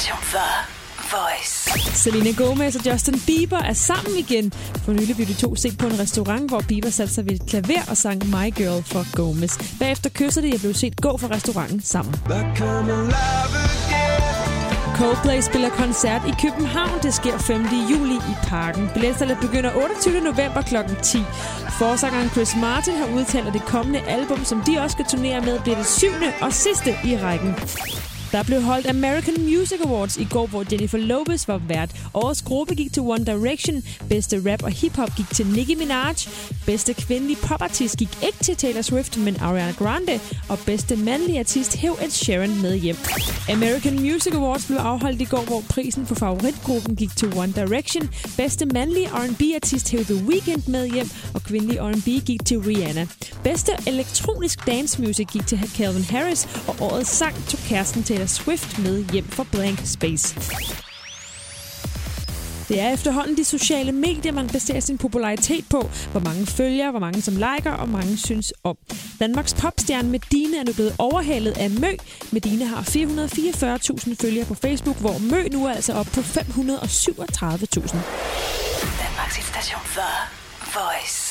station The Voice. Selena Gomez og Justin Bieber er sammen igen. For nylig blev de to set på en restaurant, hvor Bieber satte sig ved et klaver og sang My Girl for Gomez. Bagefter kyssede de og blev set gå fra restauranten sammen. Coldplay spiller koncert i København. Det sker 5. juli i parken. Billetsalget begynder 28. november kl. 10. Forsangeren Chris Martin har udtalt, at det kommende album, som de også skal turnere med, bliver det syvende og sidste i rækken. Der blev holdt American Music Awards i går, hvor Jennifer Lopez var vært. Årets gruppe gik til One Direction. Bedste rap og hiphop gik til Nicki Minaj. Bedste kvindelige popartist gik ikke til Taylor Swift, men Ariana Grande. Og bedste mandlige artist hæv Ed Sheeran med hjem. American Music Awards blev afholdt i går, hvor prisen for favoritgruppen gik til One Direction. Bedste mandlige R&B-artist hæv The Weeknd med hjem, og kvindelig R&B gik til Rihanna. Bedste elektronisk dance music gik til Calvin Harris, og årets sang tog kæresten Taylor Swift med hjem for Blank Space. Det er efterhånden de sociale medier, man baserer sin popularitet på. Hvor mange følger, hvor mange som liker og mange synes om. Danmarks popstjerne Medine er nu blevet overhalet af Mø. Medine har 444.000 følgere på Facebook, hvor Mø nu er altså op på 537.000. Danmarks station for Voice.